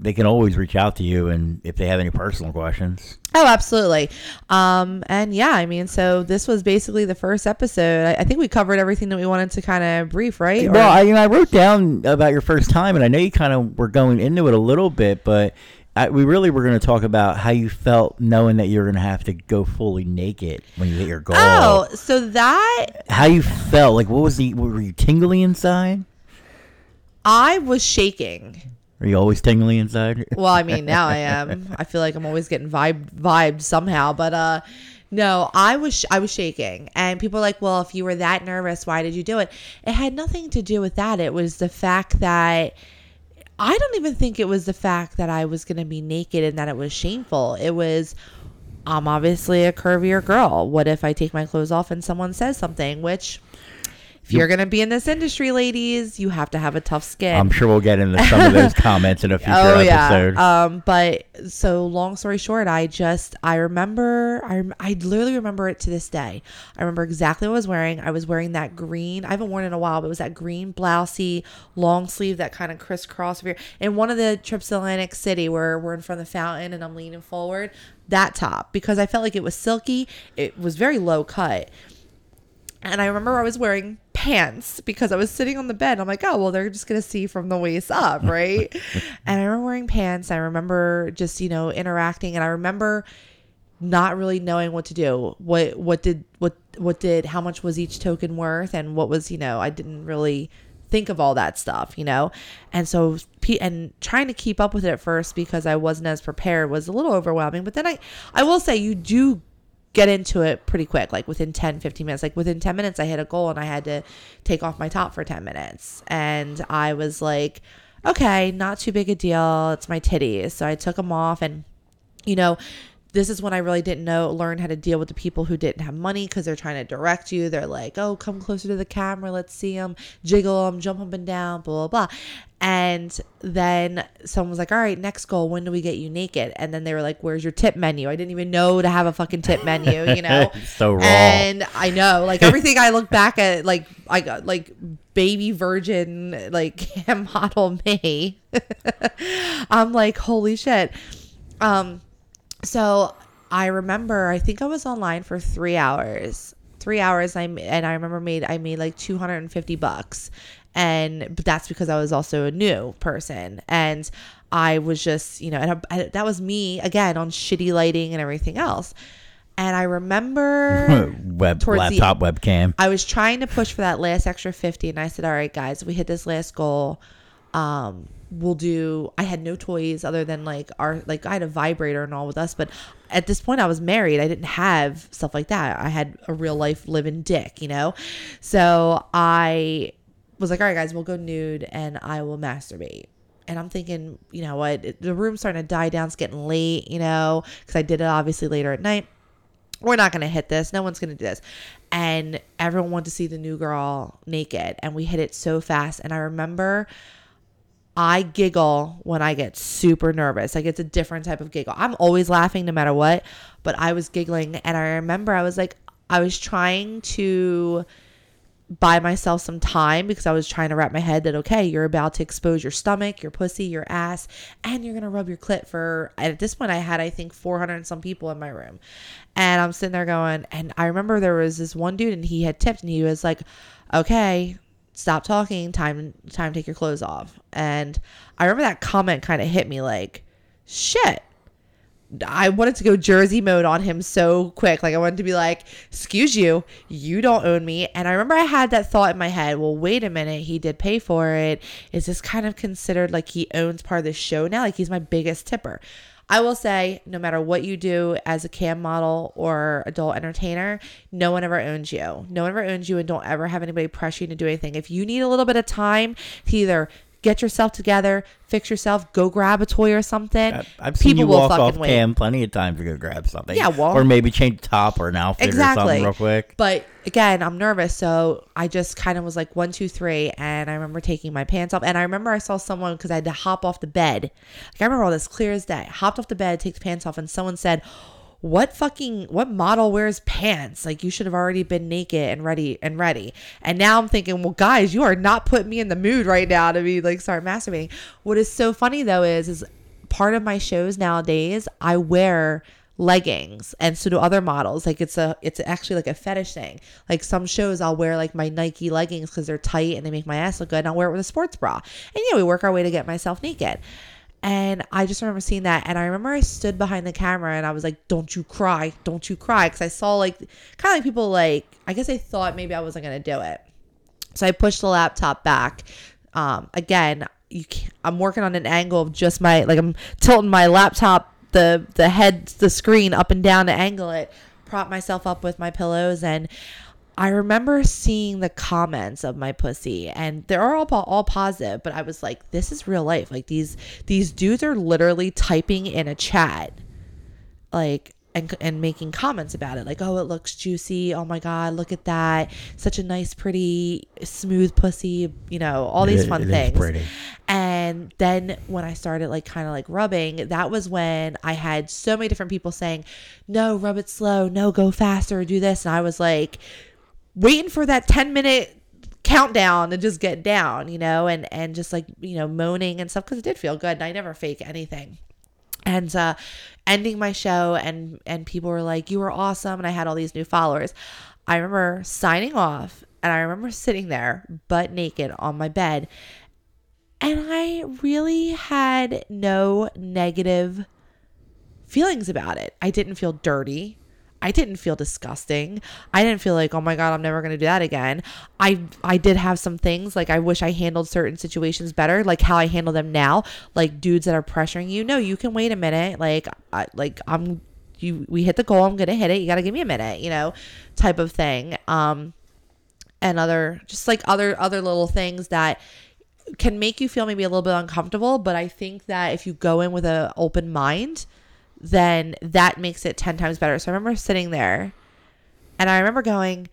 They can always reach out to you, and if they have any personal questions. oh absolutely um and yeah i mean so this was basically the first episode i, I think we covered everything that we wanted to kind of brief right Or- Well, I, you know, I wrote down about your first time, and I know you kind of were going into it a little bit, but I, we really were going to talk about how you felt knowing that you were going to have to go fully naked when you hit your goal. oh so that How you felt? Like, what was the? Were you tingly inside? i was shaking Are you always tingly inside? well i mean now i am i feel like i'm always getting vibe vibed somehow but uh no i was i was shaking and people are like well if you were that nervous why did you do it it had nothing to do with that it was the fact that i don't even think it was the fact that i was going to be naked and that it was shameful. It was i'm obviously a curvier girl. What if i take my clothes off and someone says something which if you're gonna be in this industry, ladies, you have to have a tough skin. I'm sure we'll get into some of those comments in a future oh episode. yeah. Um, but so long story short, I just I remember I rem- I literally remember it to this day. I remember exactly what I was wearing. I was wearing that green. I haven't worn it in a while, but it was that green blousey long sleeve that kind of crisscross over here. In one of the trips to Atlantic City, where we're in front of the fountain and I'm leaning forward, that top because I felt like it was silky. It was very low cut. And I remember I was wearing pants because I was sitting on the bed. I'm like, oh, well, they're just going to see from the waist up, right? and I remember wearing pants. I remember just, you know, interacting. And I remember not really knowing what to do. What, what did, what, what did, how much was each token worth? And what was, you know, I didn't really think of all that stuff, you know? And so, and trying to keep up with it at first because I wasn't as prepared was a little overwhelming. But then I, I will say, you do get into it pretty quick like within 10 15 minutes. Like within 10 minutes i hit a goal and i had to take off my top for 10 minutes. And i was like okay not too big a deal. It's my titties. So i took them off and you know this is when I really didn't know learn how to deal with the people who didn't have money because they're trying to direct you. They're like, "Oh, come closer to the camera. Let's see them jiggle them, jump up and down, blah blah blah." And then someone was like, "All right, next goal. When do we get you naked?" And then they were like, "Where's your tip menu?" I didn't even know to have a fucking tip menu, you know. so raw. And I know, like everything I look back at, like I got like baby virgin, like model me. I'm like, holy shit. Um so I remember, I think I was online for three hours. Three hours, I and I remember made I made like two hundred and fifty bucks, and but that's because I was also a new person, and I was just you know, and I, that was me again on shitty lighting and everything else. And I remember web laptop the, webcam. I was trying to push for that last extra fifty, and I said, "All right, guys, we hit this last goal. Um, we'll do i had no toys other than like our like i had a vibrator and all with us but at this point i was married i didn't have stuff like that i had a real life living dick you know so i was like all right guys we'll go nude and i will masturbate and i'm thinking you know what the room's starting to die down it's getting late you know because i did it obviously later at night we're not going to hit this. No one's going to do this. And everyone wanted to see the new girl naked. And we hit it so fast. And I remember I giggle when I get super nervous. Like it's a different type of giggle. I'm always laughing no matter what, but I was giggling and I remember I was like I was trying to buy myself some time because I was trying to wrap my head that okay, you're about to expose your stomach, your pussy, your ass, and you're gonna rub your clit for. At this point, I had I think 400 and some people in my room, and I'm sitting there going, and I remember there was this one dude and he had tipped and he was like, okay, stop talking time time take your clothes off. And i remember that comment kind of hit me like shit. I wanted to go jersey mode on him so quick. Like i wanted to be like excuse you you don't own me. And i remember i had that thought in my head well wait a minute he did pay for it. Is this kind of considered like he owns part of the show now? Like he's my biggest tipper I will say, no matter what you do as a cam model or adult entertainer, no one ever owns you. No one ever owns you, and don't ever have anybody pressure you to do anything. If you need a little bit of time to either get yourself together, fix yourself, go grab a toy or something. I've seen People you walk off wait. cam plenty of times to go grab something. Yeah, well, or maybe change top or an outfit exactly. or something real quick. But again, I'm nervous, so I just kind of was like one, two, three, and I remember taking my pants off, and I remember I saw someone because I had to hop off the bed. Like I remember all this clear as day. Hopped off the bed, take the pants off, and someone said what fucking what model wears pants? Like you should have already been naked and ready and ready. And now i'm thinking well guys you are not putting me in the mood right now to be like start masturbating. What is so funny though is is part of my shows nowadays i wear leggings and so do other models. Like it's a it's actually like a fetish thing. Like some shows i'll wear like my nike leggings because they're tight and they make my ass look good and i'll wear it with a sports bra. And yeah we work our way to get myself naked and I just remember seeing that. And I remember I stood behind the camera and I was like, don't you cry. Don't you cry. Because I saw like, kind of like people like, I guess I thought maybe I wasn't going to do it. So I pushed the laptop back. Um, again, you I'm working on an angle of just my, like I'm tilting my laptop, the, the head, the screen up and down to angle it, prop myself up with my pillows. And I remember seeing the comments of my pussy and they're all all positive, but I was like this is real life. Like these these dudes are literally typing in a chat. Like and and making comments about it like oh it looks juicy oh my god look at that such a nice pretty smooth pussy you know all these It- fun it things and then when I started like kind of like rubbing, that was when I had so many different people saying, "No, rub it slow. No, go faster. Do this." And I was like waiting for that 10 minute countdown to just get down, you know, and and just like, you know, moaning and stuff cuz it did feel good and I never fake anything. And uh ending my show and and people were like, "You were awesome." And I had all these new followers. I remember signing off and I remember sitting there butt naked on my bed and I really had no negative feelings about it. I didn't feel dirty. I didn't feel disgusting. I didn't feel like, oh my god, I'm never to do that again. I I did have some things like I wish I handled certain situations better, like how I handle them now, like dudes that are pressuring you. No, you can wait a minute. Like I, like I'm you we hit the goal, I'm to hit it. You got to give me a minute, you know, type of thing. Um and other just like other other little things that can make you feel maybe a little bit uncomfortable but i think that if you go in with an open mind then that makes it 10 times better so i remember sitting there and i remember going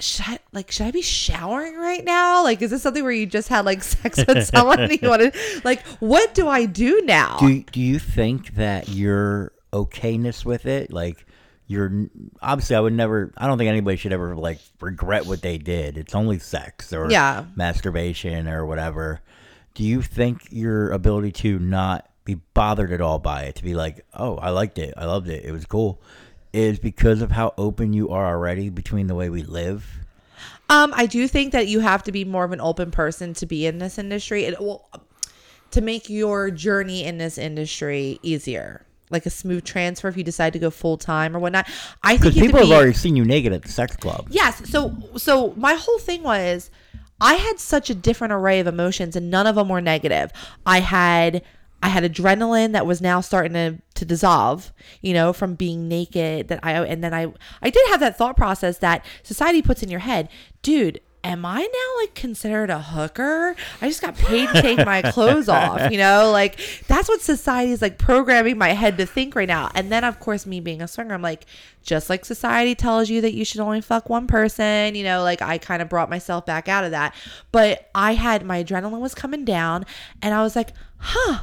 should I, like should I be showering right now? Like, is this something where you just had like sex with someone and you wanted like what do I do now? Do do you think that your okayness with it, like you're obviously, I would never. I don't think anybody should ever like regret what they did. It's only sex or Yeah. masturbation or whatever. Do you think your ability to not be bothered at all by it, to be like, oh, I liked it, I loved it, it was cool, is because of how open you are already between the way we live? Um, I do think that you have to be more of an open person to be in this industry. It will to make your journey in this industry easier, like a smooth transfer if you decide to go full time or whatnot. I think people have be, already seen you naked at the sex club. Yes. So so my whole thing was I had such a different array of emotions and none of them were negative. I had I had adrenaline that was now starting to, to dissolve, you know, from being naked that I and then I I did have that thought process that society puts in your head, dude, am I now like considered a hooker? I just got paid to take my clothes off, you know? Like that's what society is like programming my head to think right now. And then of course me being a swinger, I'm like, just like society tells you that you should only fuck one person, you know, like I kind of brought myself back out of that. But I had my adrenaline was coming down and I was like, huh.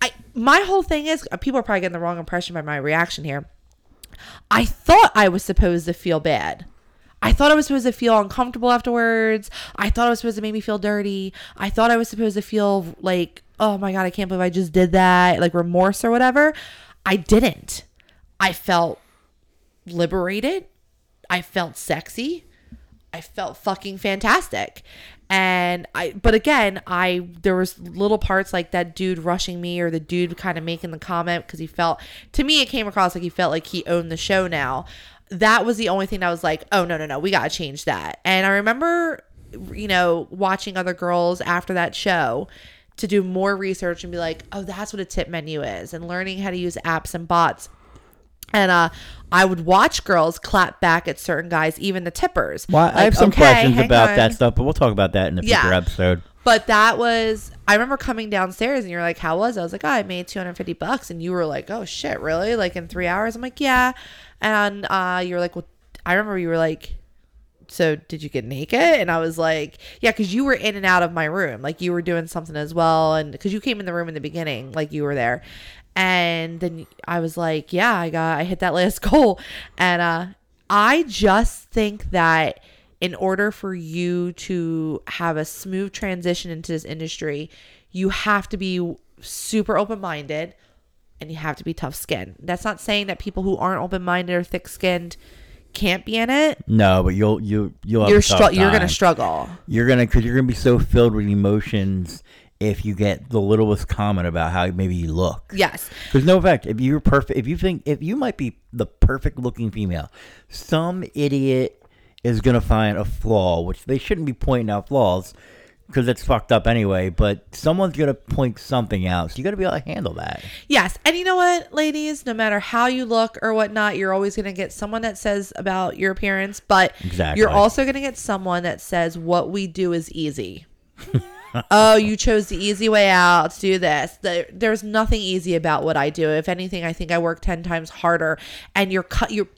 I my whole thing is uh, people are probably getting the wrong impression by my reaction here. I thought I was supposed to feel bad. I thought I was supposed to feel uncomfortable afterwards. I thought I was supposed to make me feel dirty. I thought I was supposed to feel like, oh my God, I can't believe I just did that, like remorse or whatever. I didn't. I felt liberated. I felt sexy. I felt fucking fantastic. And I but again, I there was little parts like that dude rushing me or the dude kind of making the comment cuz he felt to me it came across like he felt like he owned the show now. That was the only thing that was like, "Oh no, no, no, we got to change that." And I remember you know, watching other girls after that show to do more research and be like, "Oh, that's what a tip menu is." And learning how to use apps and bots and uh, I would watch girls clap back at certain guys, even the tippers. Well, I have some "Okay, questions about on." that stuff, but we'll talk about that in a future Yeah. episode. But that was, I remember coming downstairs and you're like, "How was?" it? I was like, "Oh, I made 250 bucks," and you were like, "Oh shit, really? Like in three hours?" I'm like, "Yeah," and uh, you were like, "Well," I remember you were like. So did you get naked? And I was like, yeah, because you were in and out of my room, like you were doing something as well, and because you came in the room in the beginning, like you were there, and then I was like, yeah, I got, I hit that last goal, and uh, I just think that in order for you to have a smooth transition into this industry, you have to be super open minded and you have to be tough skinned. That's not saying that people who aren't open minded or thick skinned can't be in it. No, but you'll you you'll have You're str- you're gonna struggle. You're gonna because you're gonna be so filled with emotions if you get the littlest comment about how maybe you look. Yes. There's no effect. If you're perfect, if you think if you might be the perfect looking female, some idiot is gonna find a flaw, which they shouldn't be pointing out flaws because it's fucked up anyway. But someone's gonna point something out, so you gotta be able to handle that. Yes. And you know what, ladies, no matter how you look or whatnot, you're always going to get someone that says about your appearance, but Exactly. you're also going to get someone that says what we do is easy. oh, you chose the easy way out to do this. The, there's nothing easy about what I do. If anything, I think I work 10 times harder and you're cut you're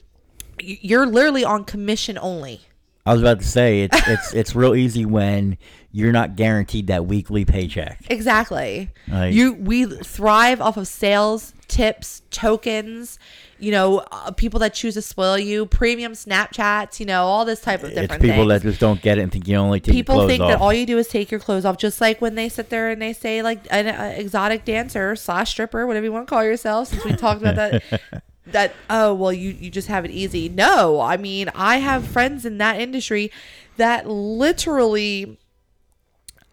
you're literally on commission only. I was about to say it's it's it's real easy when you're not guaranteed that weekly paycheck. Exactly. Like- you we thrive off of sales, tips, tokens, you know, uh, people that choose to spoil you, premium Snapchats, you know, all this type of different It's people things. that just don't get it and think you only take people your clothes think off. that all you do is take your clothes off just like when they sit there and they say like an uh, exotic dancer slash stripper whatever you want to call yourself since we talked about that that oh well you you just have it easy no i mean i have friends in that industry that literally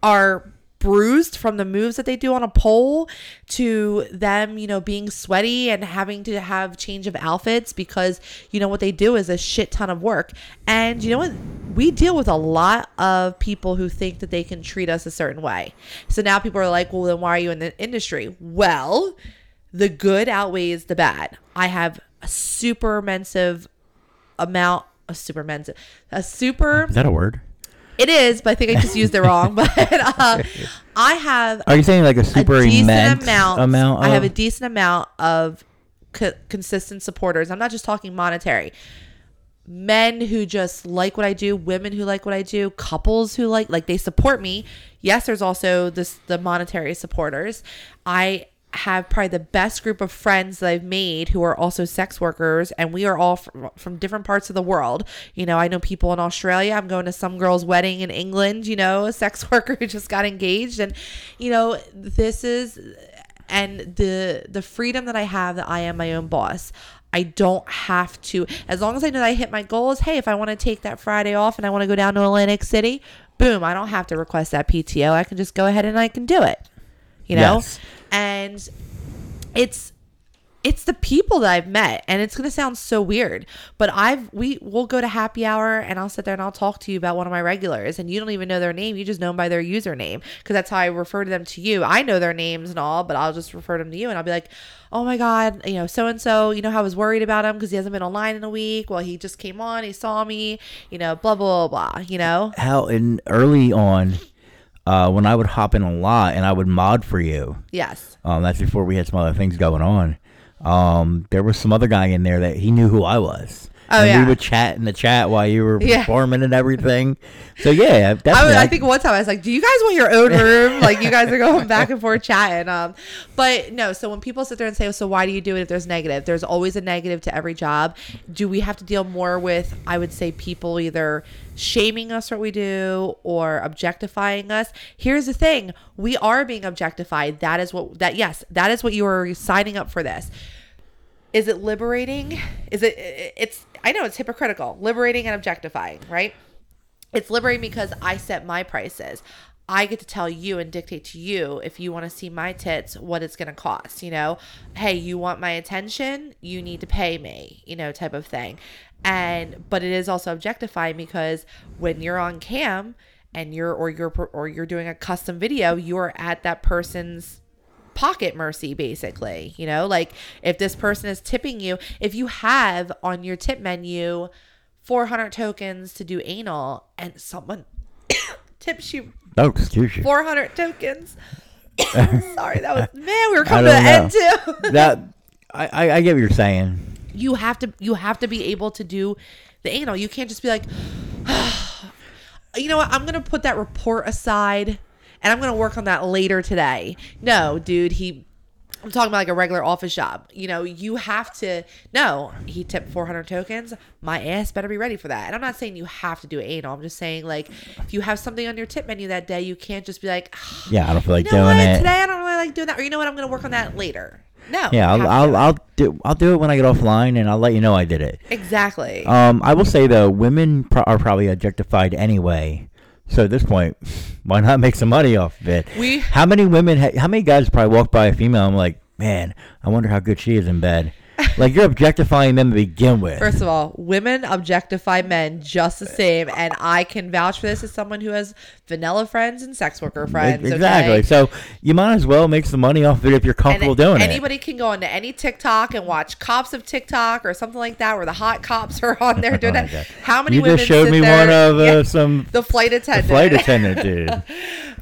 are bruised from the moves that they do on a pole to them, you know, being sweaty and having to have change of outfits because you know what they do is a shit ton of work. And you know what? We deal with a lot of people who think that they can treat us a certain way. So now people are like, "Well, then why are you in the industry?" Well, the good outweighs the bad. I have a super immensive amount a super immensive a super Is that a word? it is, but I think I just used it wrong. But uh, I have Are you saying like a super a decent immense amount. amount? I have a decent amount of co- consistent supporters. I'm not just talking monetary. Men who just like what I do, women who like what I do, couples who like like they support me. Yes, there's also this the monetary supporters. I have probably the best group of friends that I've made who are also sex workers, and we are all from, from different parts of the world. You know, I know people in Australia. I'm going to some girl's wedding in England. You know, a sex worker who just got engaged, and you know, this is and the the freedom that I have that I am my own boss. I don't have to as long as I know that I hit my goals. Hey, if I want to take that Friday off and I want to go down to Atlantic City, boom, I don't have to request that PTO. I can just go ahead and I can do it. You know? Yes. And it's it's the people that I've met, and it's gonna sound so weird, but I've we will go to happy hour, and I'll sit there and I'll talk to you about one of my regulars, and you don't even know their name, you just know them by their username, because that's how I refer to them to you. I know their names and all, but I'll just refer them to you, and I'll be like, oh my god, you know, so and so, you know, how I was worried about him because he hasn't been online in a week. Well, he just came on, he saw me, you know, blah blah blah, blah you know. how in early on, uh, when I would hop in a lot and I would mod for you. Yes. Um, that's before we had some other things going on. Um, there was some other guy in there that he knew who I was. Oh, and yeah. we would chat in the chat while you were Yeah. performing and everything. So yeah, I, definitely. was, I think one time I was like, "Do you guys want your own room?" like you guys are going back and forth chatting. Um, but no. So when people sit there and say, "So why do you do it?" If there's negative, there's always a negative to every job. Do we have to deal more with? I would say people either shaming us for what we do or objectifying us. Here's the thing: we are being objectified. That is what that yes, that is what you are signing up for. This is it liberating? Is it? It's I know it's hypocritical, liberating and objectifying, right? It's liberating because I set my prices. I get to tell you and dictate to you if you want to see my tits, what it's going to cost. You know, hey, you want my attention, you need to pay me, you know, type of thing. And, but it is also objectifying because when you're on cam and you're, or you're, or you're doing a custom video, you're at that person's pocket mercy basically you know? Like if this person is tipping you if you have on your tip menu 400 tokens to do anal and someone tips you oh, excuse you. 400 tokens. Sorry that was man we were coming to the end too. That I, I, I get what you're saying. you have to you have to be able to do the anal. You can't just be like you know what? I'm gonna put that report aside and i'm gonna work on that later today no dude he i'm talking about like a regular office job you know you have to no he tipped 400 tokens my ass better be ready for that and i'm not saying you have to do anal i'm just saying like if you have something on your tip menu that day you can't just be like Yeah, I don't feel like you know doing what it. today i don't really like doing that or you know what i'm gonna work on that later no yeah, I'll, do I'll. I'll do I'll do it when I get offline, and I'll let you know I did it. exactly Um, I will say though, women pro- are probably objectified anyway. So at this point, why not make some money off of it? We- how many women? Ha- how many guys probably walk by a female? and I'm like, man, I wonder how good she is in bed. Like you're objectifying them to begin with. First of all, women objectify men just the same, and I can vouch for this as someone who has vanilla friends and sex worker friends. exactly. okay? So you might as well make some money off of it if you're comfortable And doing it. anybody can go onto any TikTok and watch cops of TikTok or something like that, where the hot cops are on there doing Oh that. How many You women just showed me there- one of uh, Yeah, some the flight attendant. flight attendant dude.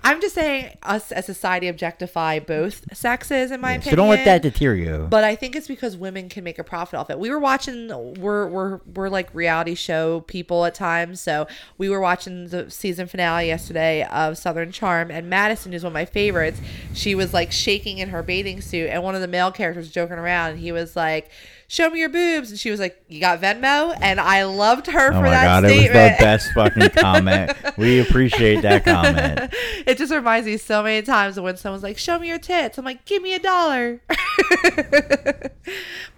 I'm just saying, us as society objectify both sexes, in my opinion. so don't let that deter you. But I think it's because women can make a profit off it. We were watching we're we're we're like reality show people at times. So we were watching the season finale yesterday of Southern Charm and Madison is one of my favorites. She was like shaking in her bathing suit and one of the male characters joking around and he was like Show me your boobs, and she was like, "You got Venmo," and I loved her oh for my that god, it was the best fucking comment. We appreciate that comment. it just reminds me so many times of when someone's like, "Show me your tits." I'm like, "Give me a dollar."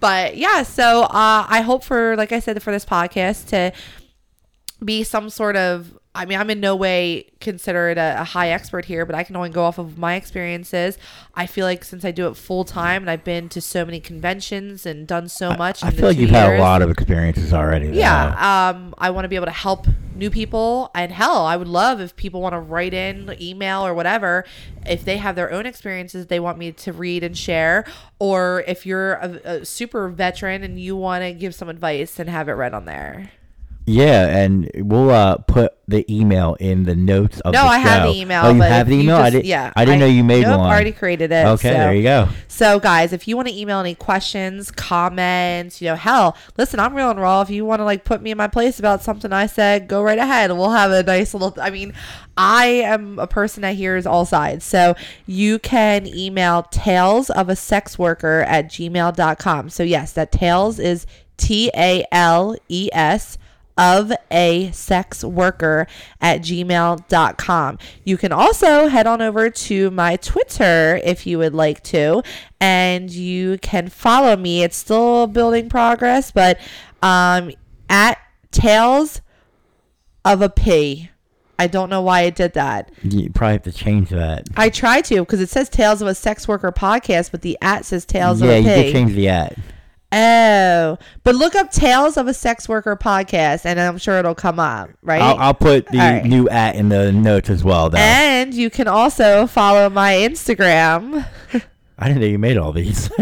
but yeah, so uh, I hope for, like I said, for this podcast to be some sort of. I mean, I'm in no way considered a, a high expert here, but I can only go off of my experiences. I feel like since I do it full time and I've been to so many conventions and done so much, I the feel like you've had a lot of experiences already. though. yeah um i want to be able to help new people and hell i would love if people want to write in email or whatever if they have their own experiences they want me to read and share or if you're a, a super veteran and you want to give some advice and have it read on there Yeah, and we'll uh, put the email in the notes of no the i have the email Oh, you have the email? I didn't. yeah I didn't know you made nope, one. already created it Okay, so. there you go. So, guys, if you want to email any questions, comments, you know, hell, listen, I'm real and raw. If you want to like put me in my place about something I said, go right ahead. We'll have a nice little. I mean, I am a person that hears all sides. So you can email tales of a sex worker at gmail.com. So, yes, that tales is T A L E S of a sex worker at gmail.com. You can also head on over to my Twitter if you would like to, and you can follow me. It's still building progress, but um, at Tales of a P. I don't know why it did that. You probably have to change that. I tried to because it says Tales of a Sex Worker podcast, but the at says Tales yeah, of a you P. could change the at. Oh, but look up Tales of a Sex Worker podcast, and I'm sure it'll come up, right? I'll, I'll put the right. new at in the notes as well. Though and you can also follow my Instagram. I didn't know you made all these.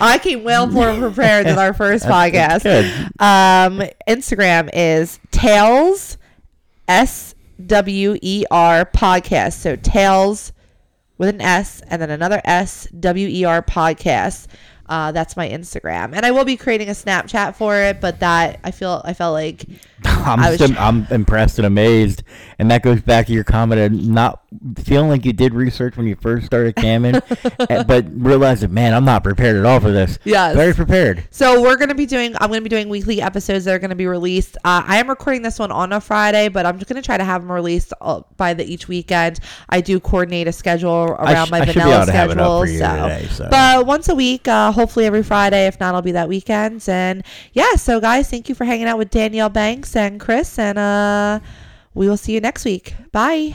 I came well more prepared than our first podcast. Good. Um, Instagram is Tales S W E R podcast. So Tales with an S and then another S W E R podcast. Uh, that's my Instagram, and I will be creating a Snapchat for it. But that I feel I felt like I'm I was tr- I'm impressed and amazed, and that goes back to your comment of not feeling like you did research when you first started camming, but realizing, man, I'm not prepared at all for this. Yeah, very prepared. So we're gonna be doing. I'm gonna be doing weekly episodes that are gonna be released. Uh, I am recording this one on a Friday, but I'm just gonna try to have them released uh, by the each weekend. I do coordinate a schedule around sh- my I vanilla able to have it up schedule. so. today, so. but once a week, uh, hopefully every Friday. If not, it'll be that weekend. And yeah, so guys, thank you for hanging out with Danielle Banks and Chris, and uh, we will see you next week. Bye.